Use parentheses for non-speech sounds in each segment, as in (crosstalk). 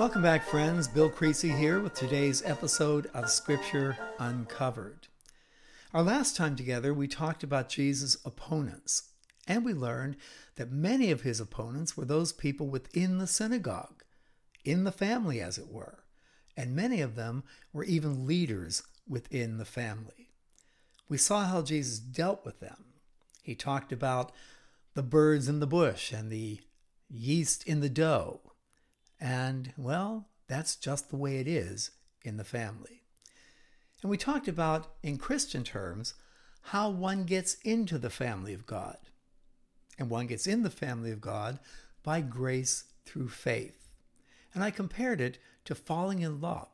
Welcome back, friends. Bill Creasy here with today's episode of Scripture Uncovered. Our last time together, we talked about Jesus' opponents, and we learned that many of his opponents were those people within the synagogue, in the family, as it were, and many of them were even leaders within the family. We saw how Jesus dealt with them. He talked about the birds in the bush and the yeast in the dough. And, well, that's just the way it is in the family. And we talked about, in Christian terms, how one gets into the family of God. And one gets in the family of God by grace through faith. And I compared it to falling in love.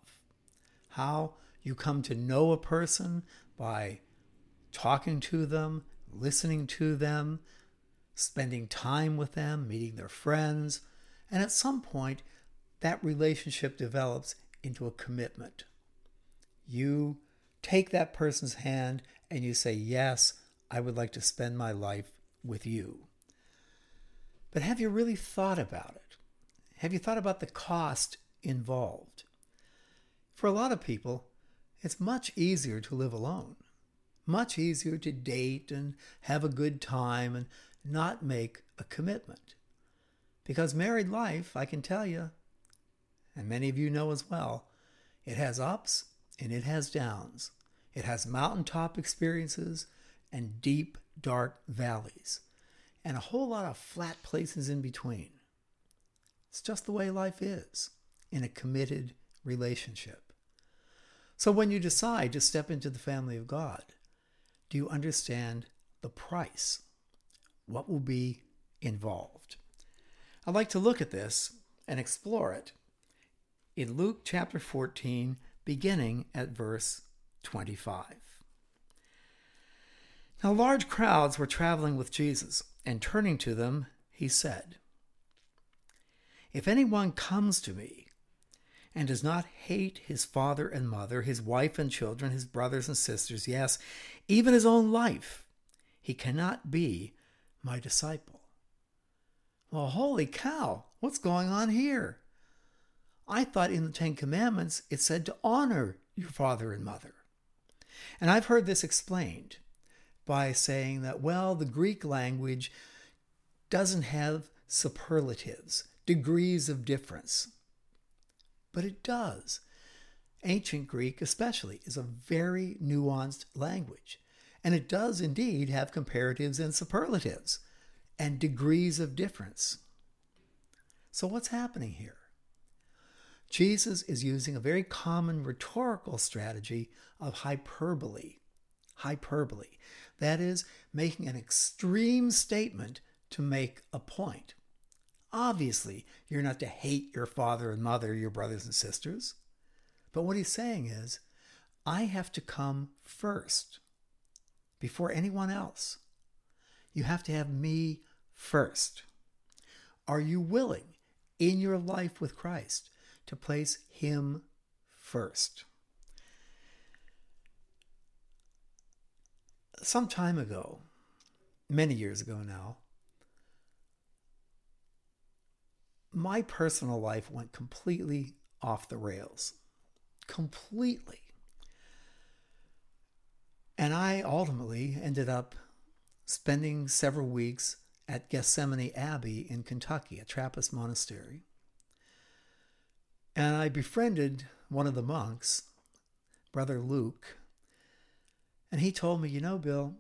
How you come to know a person by talking to them, listening to them, spending time with them, meeting their friends, and at some point, that relationship develops into a commitment. You take that person's hand and you say, Yes, I would like to spend my life with you. But have you really thought about it? Have you thought about the cost involved? For a lot of people, it's much easier to live alone, much easier to date and have a good time and not make a commitment. Because married life, I can tell you, and many of you know as well, it has ups and it has downs. It has mountaintop experiences and deep, dark valleys, and a whole lot of flat places in between. It's just the way life is in a committed relationship. So when you decide to step into the family of God, do you understand the price? What will be involved? I'd like to look at this and explore it in Luke chapter 14, beginning at verse 25. Now, large crowds were traveling with Jesus, and turning to them, he said, If anyone comes to me and does not hate his father and mother, his wife and children, his brothers and sisters, yes, even his own life, he cannot be my disciple. Well, holy cow, what's going on here? I thought in the Ten Commandments it said to honor your father and mother. And I've heard this explained by saying that, well, the Greek language doesn't have superlatives, degrees of difference. But it does. Ancient Greek, especially, is a very nuanced language. And it does indeed have comparatives and superlatives and degrees of difference. So, what's happening here? Jesus is using a very common rhetorical strategy of hyperbole. Hyperbole. That is, making an extreme statement to make a point. Obviously, you're not to hate your father and mother, your brothers and sisters. But what he's saying is, I have to come first before anyone else. You have to have me first. Are you willing in your life with Christ to place Him first. Some time ago, many years ago now, my personal life went completely off the rails. Completely. And I ultimately ended up spending several weeks at Gethsemani Abbey in Kentucky, a Trappist monastery. And I befriended one of the monks, Brother Luke, and he told me, you know, Bill,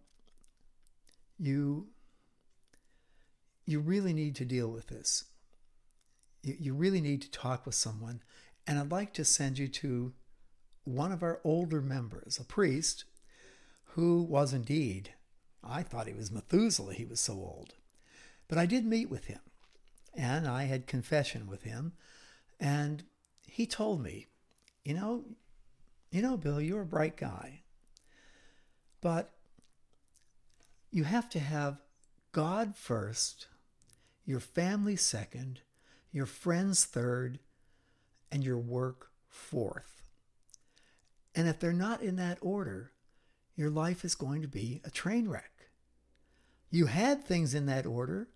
you you really need to deal with this. You, you really need to talk with someone. And I'd like to send you to one of our older members, a priest, who was indeed, I thought he was Methuselah, he was so old. But I did meet with him, and I had confession with him, and he told me, you know, you know, Bill, you're a bright guy, but you have to have God first, your family second, your friends third, and your work fourth. And if they're not in that order, your life is going to be a train wreck. You had things in that order,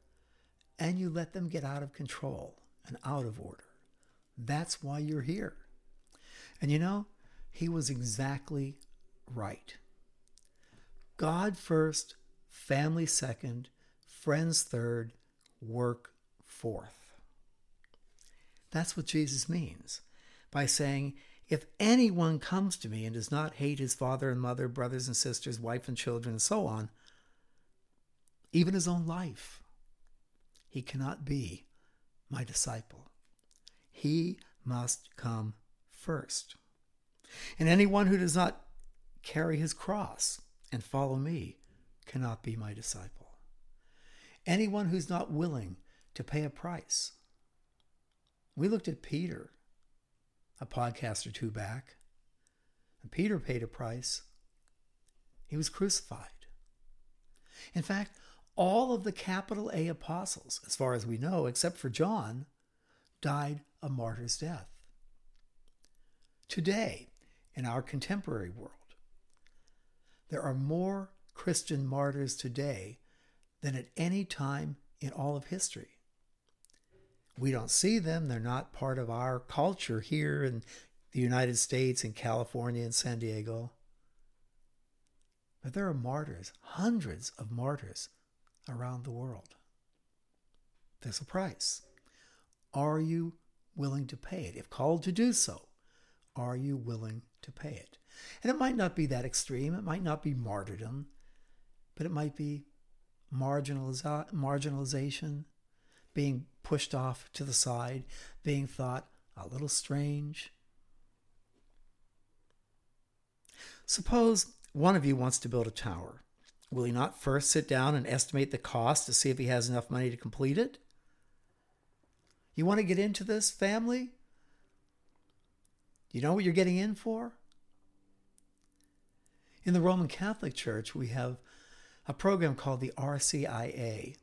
and you let them get out of control and out of order. That's why you're here. And you know, he was exactly right. God first, family second, friends third, work fourth. That's what Jesus means by saying, If anyone comes to me and does not hate his father and mother, brothers and sisters, wife and children, and so on, even his own life, he cannot be my disciple. He must come first. And anyone who does not carry his cross and follow me cannot be my disciple. Anyone who's not willing to pay a price. We looked at Peter a podcast or two back, and Peter paid a price. He was crucified. In fact, all of the capital A apostles, as far as we know, except for John, died a martyr's death. Today, in our contemporary world, there are more Christian martyrs today than at any time in all of history. We don't see them, they're not part of our culture here in the United States, in California, and San Diego. But there are martyrs, hundreds of martyrs around the world. There's a price. Are you willing to pay it? If called to do so, are you willing to pay it? And it might not be that extreme. It might not be martyrdom, but it might be marginalization, being pushed off to the side, being thought a little strange. Suppose one of you wants to build a tower. Will he not first sit down and estimate the cost to see if he has enough money to complete it? You want to get into this family? You know what you're getting in for? In the Roman Catholic Church, we have a program called the RCIA,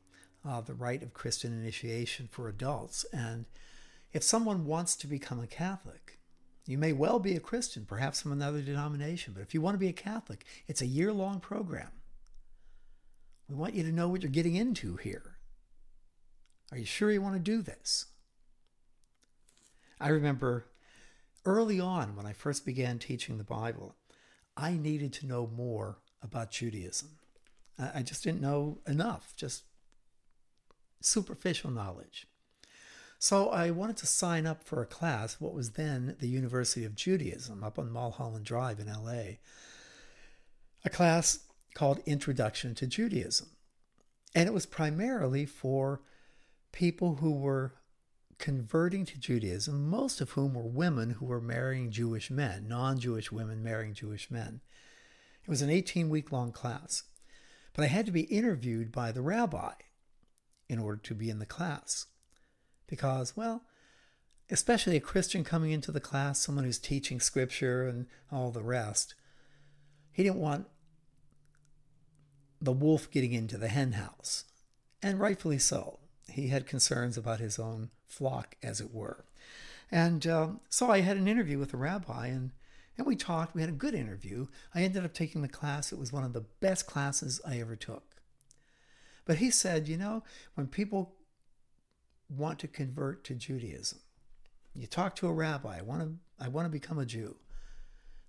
uh, the Rite of Christian Initiation for Adults. And if someone wants to become a Catholic, you may well be a Christian, perhaps from another denomination, but if you want to be a Catholic, it's a year long program. We want you to know what you're getting into here. Are you sure you want to do this? I remember early on when I first began teaching the Bible, I needed to know more about Judaism. I just didn't know enough, just superficial knowledge. So I wanted to sign up for a class, what was then the University of Judaism up on Mulholland Drive in LA, a class called Introduction to Judaism. And it was primarily for people who were converting to Judaism, most of whom were women who were marrying Jewish men, non Jewish women marrying Jewish men. It was an 18 week long class, but I had to be interviewed by the rabbi in order to be in the class. Because, well, especially a Christian coming into the class, someone who's teaching scripture and all the rest, he didn't want the wolf getting into the henhouse. And rightfully so. He had concerns about his own flock, as it were. And um, so I had an interview with the rabbi, and, and we talked. We had a good interview. I ended up taking the class. It was one of the best classes I ever took. But he said, you know, when people want to convert to Judaism, you talk to a rabbi, I want to, I want to become a Jew.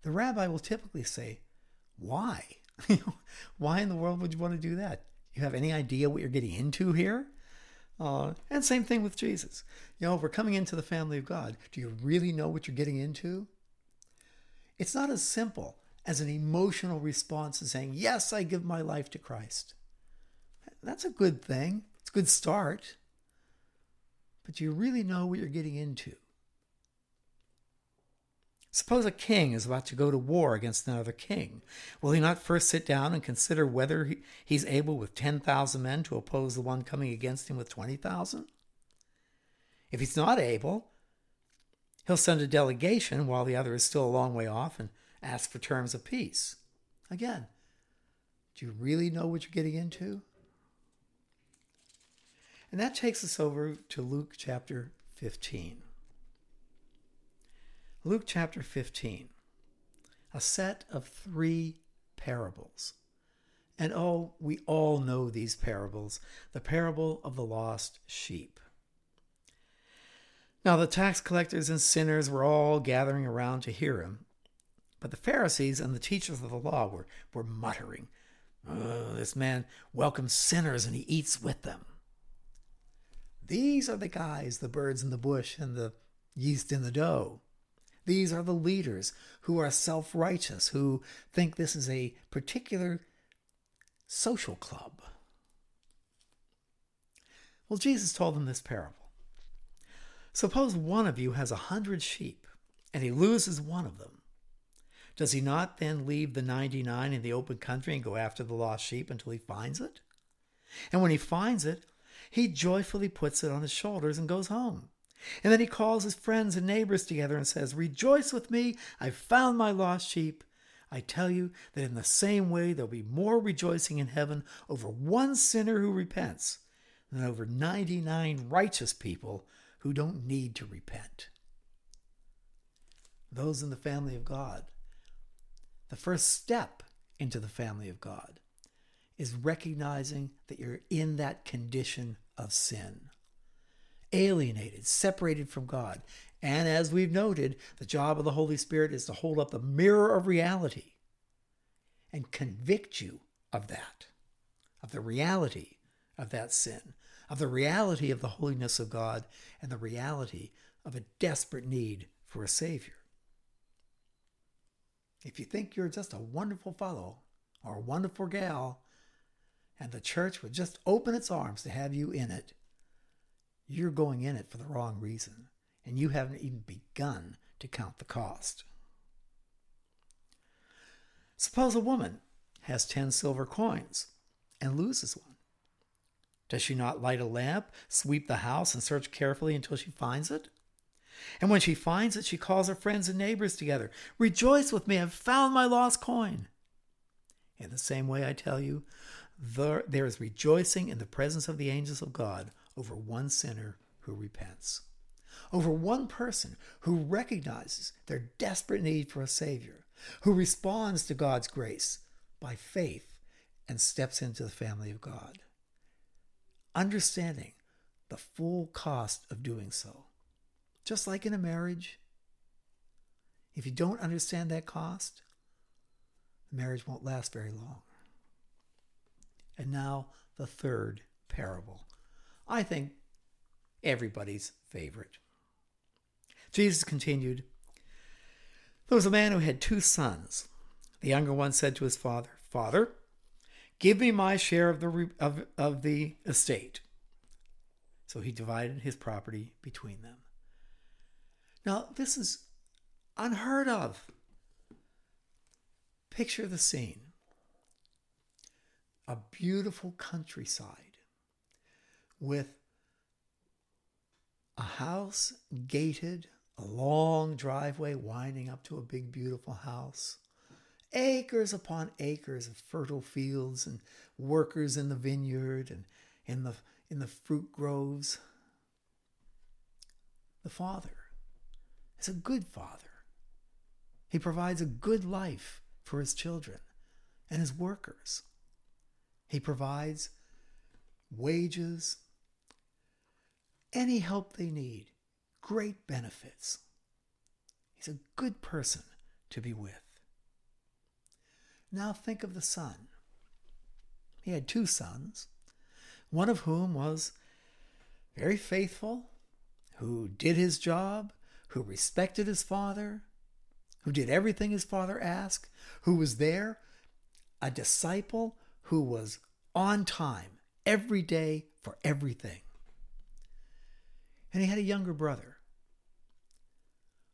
The rabbi will typically say, why? (laughs) why in the world would you want to do that? You have any idea what you're getting into here? Uh, and same thing with Jesus. You know, if we're coming into the family of God, do you really know what you're getting into? It's not as simple as an emotional response to saying, Yes, I give my life to Christ. That's a good thing. It's a good start. But do you really know what you're getting into? Suppose a king is about to go to war against another king. Will he not first sit down and consider whether he's able with 10,000 men to oppose the one coming against him with 20,000? If he's not able, he'll send a delegation while the other is still a long way off and ask for terms of peace. Again, do you really know what you're getting into? And that takes us over to Luke chapter 15. Luke chapter 15, a set of three parables. And oh, we all know these parables the parable of the lost sheep. Now the tax collectors and sinners were all gathering around to hear him, but the Pharisees and the teachers of the law were, were muttering, oh, This man welcomes sinners and he eats with them. These are the guys, the birds in the bush and the yeast in the dough. These are the leaders who are self righteous, who think this is a particular social club. Well, Jesus told them this parable. Suppose one of you has a hundred sheep, and he loses one of them. Does he not then leave the 99 in the open country and go after the lost sheep until he finds it? And when he finds it, he joyfully puts it on his shoulders and goes home. And then he calls his friends and neighbors together and says, Rejoice with me, I've found my lost sheep. I tell you that in the same way there'll be more rejoicing in heaven over one sinner who repents than over 99 righteous people who don't need to repent. Those in the family of God. The first step into the family of God is recognizing that you're in that condition of sin, alienated, separated from God. And as we've noted, the job of the Holy Spirit is to hold up the mirror of reality and convict you of that, of the reality of that sin, of the reality of the holiness of God and the reality of a desperate need for a Savior. If you think you're just a wonderful fellow or a wonderful gal, and the church would just open its arms to have you in it, you're going in it for the wrong reason, and you haven't even begun to count the cost. Suppose a woman has 10 silver coins and loses one. Does she not light a lamp, sweep the house, and search carefully until she finds it? And when she finds it, she calls her friends and neighbors together. Rejoice with me, I've found my lost coin. In the same way, I tell you, there, there is rejoicing in the presence of the angels of God over one sinner who repents, over one person who recognizes their desperate need for a Savior, who responds to God's grace by faith and steps into the family of God understanding the full cost of doing so. Just like in a marriage, if you don't understand that cost, the marriage won't last very long. And now, the third parable. I think everybody's favorite. Jesus continued There was a man who had two sons. The younger one said to his father, Father, Give me my share of the of, of the estate. So he divided his property between them. Now, this is unheard of. Picture the scene a beautiful countryside with a house gated, a long driveway winding up to a big, beautiful house, acres upon acres of fertile fields and workers in the vineyard and in the, in the fruit groves. The Father is a good Father. He provides a good life for his children and his workers. He provides wages, any help they need, great benefits. He's a good person to be with. Now think of the son. He had two sons, one of whom was very faithful, who did his job, who respected his father, who did everything his father asked, who was there, a disciple who was on time every day for everything. And he had a younger brother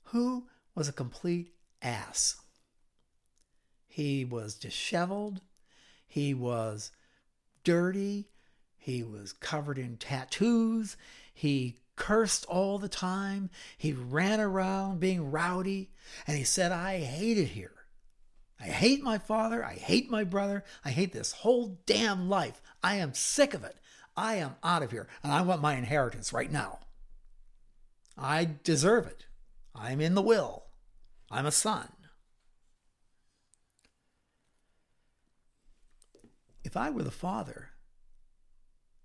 who was a complete ass. He was disheveled. He was dirty. He was covered in tattoos. He cursed all the time. He ran around being rowdy. And he said, I hate it here. I hate my father. I hate my brother. I hate this whole damn life. I am sick of it. I am out of here. And I want my inheritance right now. I deserve it. I'm in the will. I'm a son. if I were the father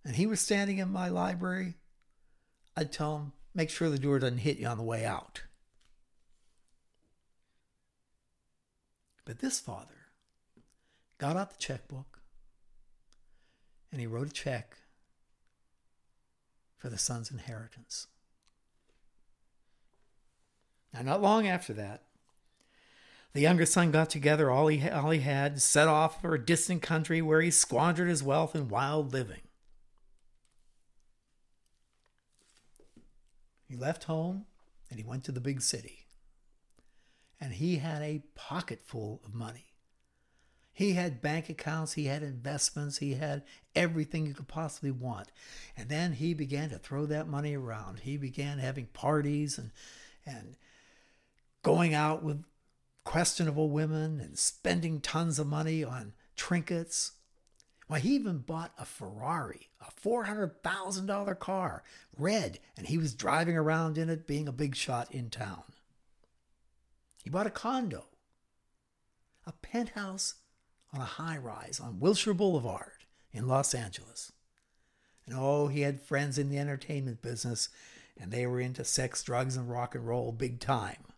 and he was standing in my library, I'd tell him, make sure the door doesn't hit you on the way out. But this father got out the checkbook and he wrote a check for the son's inheritance. Now, not long after that, the younger son got together all he, all he had, set off for a distant country where he squandered his wealth in wild living. He left home and he went to the big city. And he had a pocket full of money. He had bank accounts, he had investments, he had everything you could possibly want. And then he began to throw that money around. He began having parties and and going out with questionable women and spending tons of money on trinkets. Why, he even bought a Ferrari, a $400,000 car, red, and he was driving around in it being a big shot in town. He bought a condo, a penthouse on a high rise on Wilshire Boulevard in Los Angeles. And oh, he had friends in the entertainment business, and they were into sex, drugs, and rock and roll big time.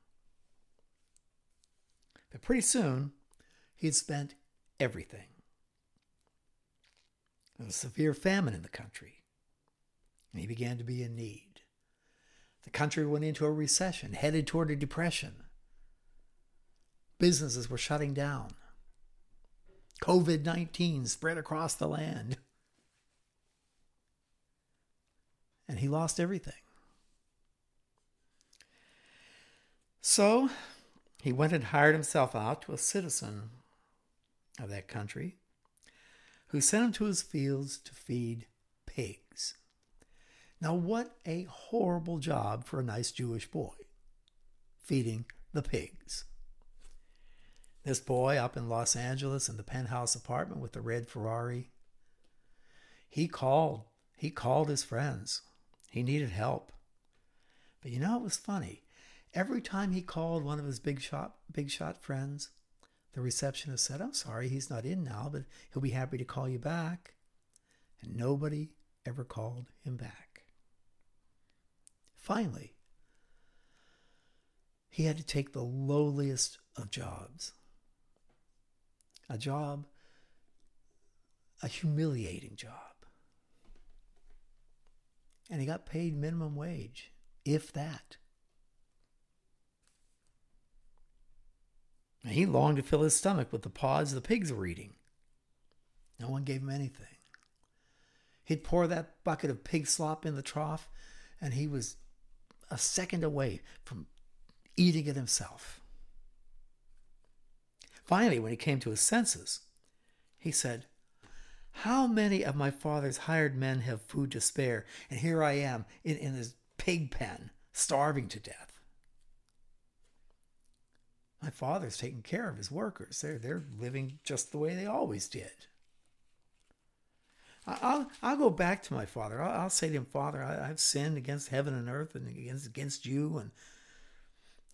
But pretty soon, he'd spent everything. There was a severe famine in the country, and he began to be in need. The country went into a recession, headed toward a depression. Businesses were shutting down. COVID 19 spread across the land. And he lost everything. So he went and hired himself out to a citizen of that country who sent him to his fields to feed pigs. Now, what a horrible job for a nice Jewish boy feeding the pigs. This boy up in Los Angeles in the penthouse apartment with the red Ferrari, he called. He called his friends. He needed help. But you know, it was funny. Every time he called one of his big shot, big shot friends, the receptionist said, I'm sorry, he's not in now, but he'll be happy to call you back. And nobody ever called him back. Finally, he had to take the lowliest of jobs a job, a humiliating job. And he got paid minimum wage, if that. And he longed to fill his stomach with the pods the pigs were eating. No one gave him anything. He'd pour that bucket of pig slop in the trough, and he was a second away from eating it himself. Finally, when he came to his senses, he said, How many of my father's hired men have food to spare, and here I am in, in this pig pen, starving to death? My father's taking care of his workers. They're, they're living just the way they always did. I'll, I'll go back to my father. I'll, I'll say to him, Father, I, have sinned against heaven and earth and against, against you, and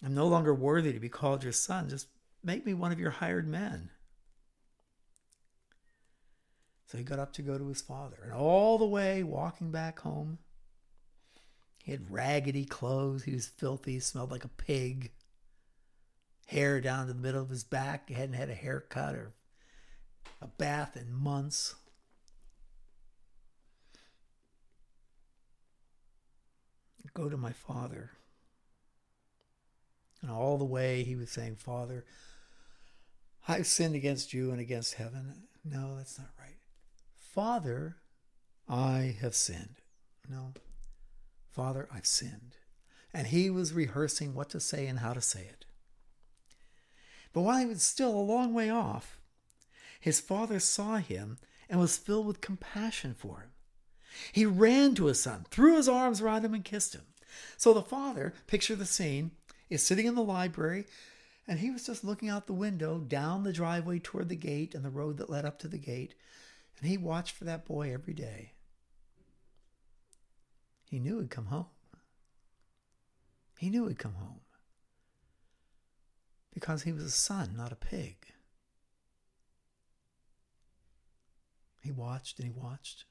I'm no longer worthy to be called your son. Just make me one of your hired men. So he got up to go to his father, and all the way walking back home, he had raggedy clothes. He was filthy, smelled like a pig hair down to the middle of his back. He hadn't had a haircut or a bath in months. Go to my father. And all the way he was saying, Father, I've sinned against you and against heaven. No, that's not right. Father, I have sinned. No, Father, I've sinned. And he was rehearsing what to say and how to say it. But while he was still a long way off, his father saw him and was filled with compassion for him. He ran to his son, threw his arms around him, and kissed him. So the father, picture the scene, is sitting in the library, and he was just looking out the window down the driveway toward the gate and the road that led up to the gate, and he watched for that boy every day. He knew he'd come home. He knew he'd come home because he was a son, not a pig. He watched and he watched.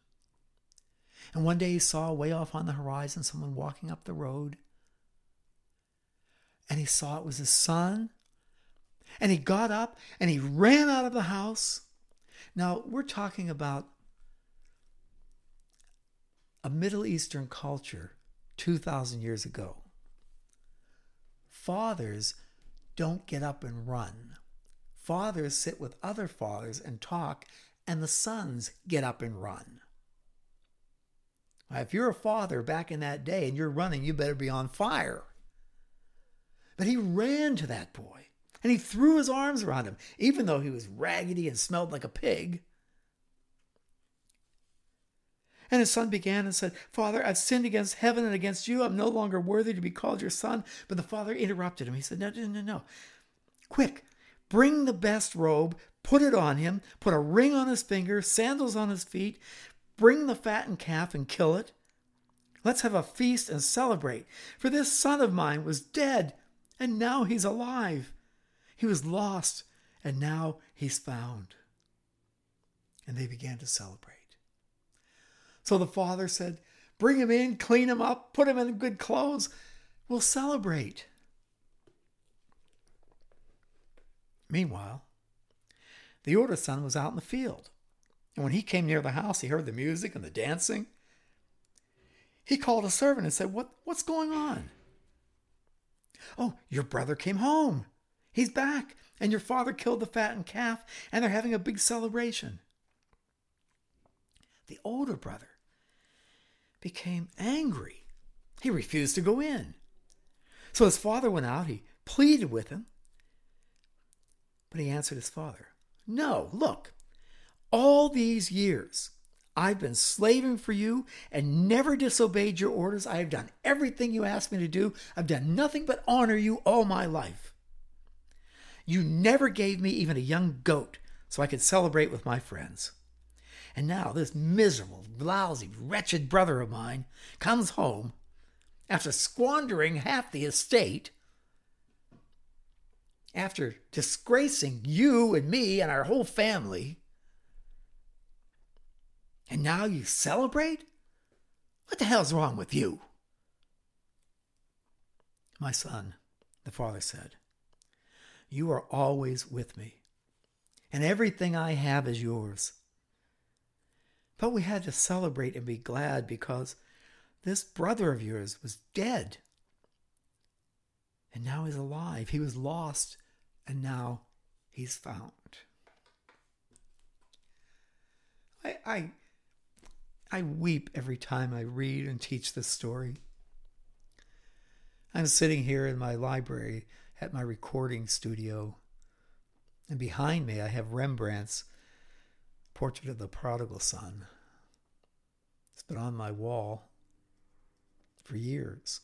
And one day he saw way off on the horizon someone walking up the road. And he saw it was his son. And he got up and he ran out of the house. Now, we're talking about a Middle Eastern culture 2,000 years ago. Fathers don't get up and run. Fathers sit with other fathers and talk, and the sons get up and run. If you're a father back in that day and you're running, you better be on fire. But he ran to that boy and he threw his arms around him, even though he was raggedy and smelled like a pig. And his son began and said, Father, I've sinned against heaven and against you. I'm no longer worthy to be called your son. But the father interrupted him. He said, No, no, no, no. Quick, bring the best robe, put it on him, put a ring on his finger, sandals on his feet, bring the fattened calf and kill it. Let's have a feast and celebrate. For this son of mine was dead, and now he's alive. He was lost, and now he's found. And they began to celebrate. So the father said, Bring him in, clean him up, put him in good clothes. We'll celebrate. Meanwhile, the older son was out in the field. And when he came near the house, he heard the music and the dancing. He called a servant and said, what, What's going on? Oh, your brother came home. He's back, and your father killed the fattened calf, and they're having a big celebration. The older brother became angry. He refused to go in. So his father went out, he pleaded with him, but he answered his father, No, look, all these years I've been slaving for you and never disobeyed your orders. I have done everything you asked me to do. I've done nothing but honor you all my life. You never gave me even a young goat so I could celebrate with my friends. And now this miserable, lousy, wretched brother of mine comes home after squandering half the estate, after disgracing you and me and our whole family. And now you celebrate? What the hell's wrong with you? My son, the father said, you are always with me, and everything I have is yours. But we had to celebrate and be glad because this brother of yours was dead. And now he's alive. He was lost, and now he's found. I, I, I weep every time I read and teach this story. I'm sitting here in my library at my recording studio, and behind me I have Rembrandt's portrait of the prodigal son. It's been on my wall for years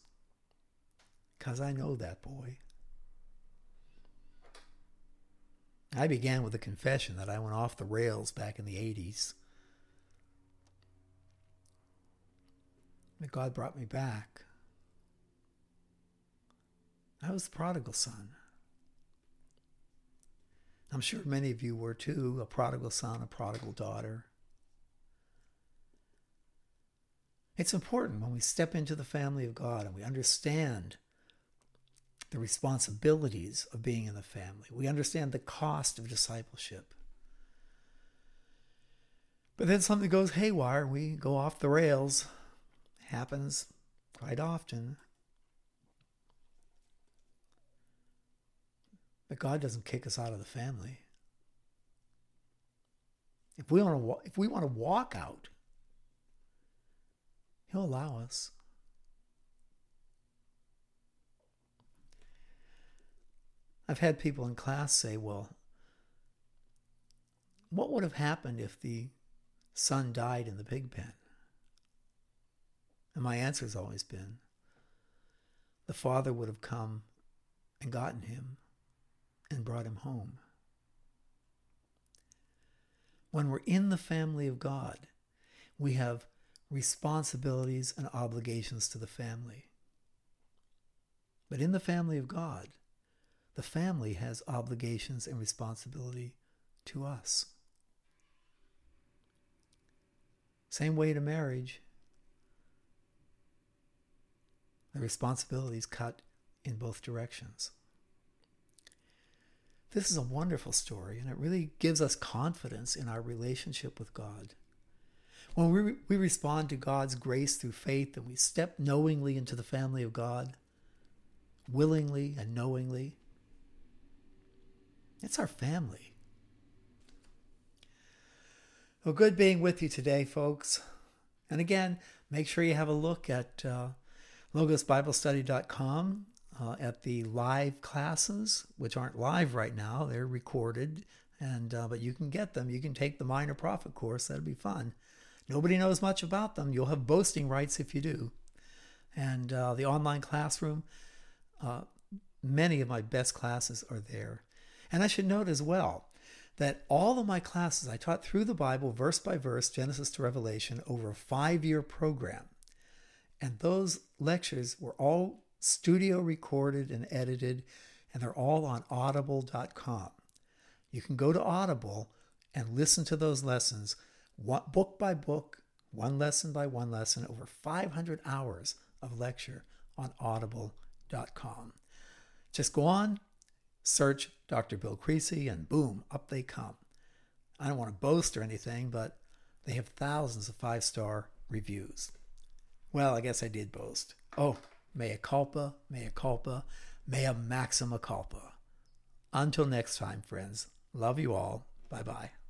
because I know that boy. I began with a confession that I went off the rails back in the 80s. That God brought me back. I was the prodigal son. I'm sure many of you were too a prodigal son, a prodigal daughter. It's important when we step into the family of God and we understand the responsibilities of being in the family. We understand the cost of discipleship. But then something goes haywire, we go off the rails. Happens quite often. But God doesn't kick us out of the family. If we want to, if we want to walk out, He'll allow us. I've had people in class say, well, what would have happened if the son died in the pig pen? And my answer has always been the father would have come and gotten him and brought him home. When we're in the family of God, we have responsibilities and obligations to the family. But in the family of God, the family has obligations and responsibility to us. Same way to marriage. the responsibilities cut in both directions. This is a wonderful story, and it really gives us confidence in our relationship with God. When we, we respond to God's grace through faith and we step knowingly into the family of God, willingly and knowingly, it's our family. Well, good being with you today, folks. And again, make sure you have a look at uh, logosbiblestudy.com uh, at the live classes, which aren't live right now. They're recorded, and uh, but you can get them. You can take the Minor Prophet course. That'll be fun. Nobody knows much about them. You'll have boasting rights if you do. And uh, the online classroom, uh, many of my best classes are there. And I should note as well that all of my classes I taught through the Bible, verse by verse, Genesis to Revelation, over a five year program. And those lectures were all studio recorded and edited, and they're all on audible.com. You can go to Audible and listen to those lessons one, book by book, one lesson by one lesson, over 500 hours of lecture on audible.com. Just go on, search Dr. Bill Creasy, and boom, up they come. I don't want to boast or anything, but they have thousands of five star reviews. Well, I guess I did boast. Oh, mea culpa, mea culpa, mea maxima culpa. Until next time, friends. Love you all. Bye bye.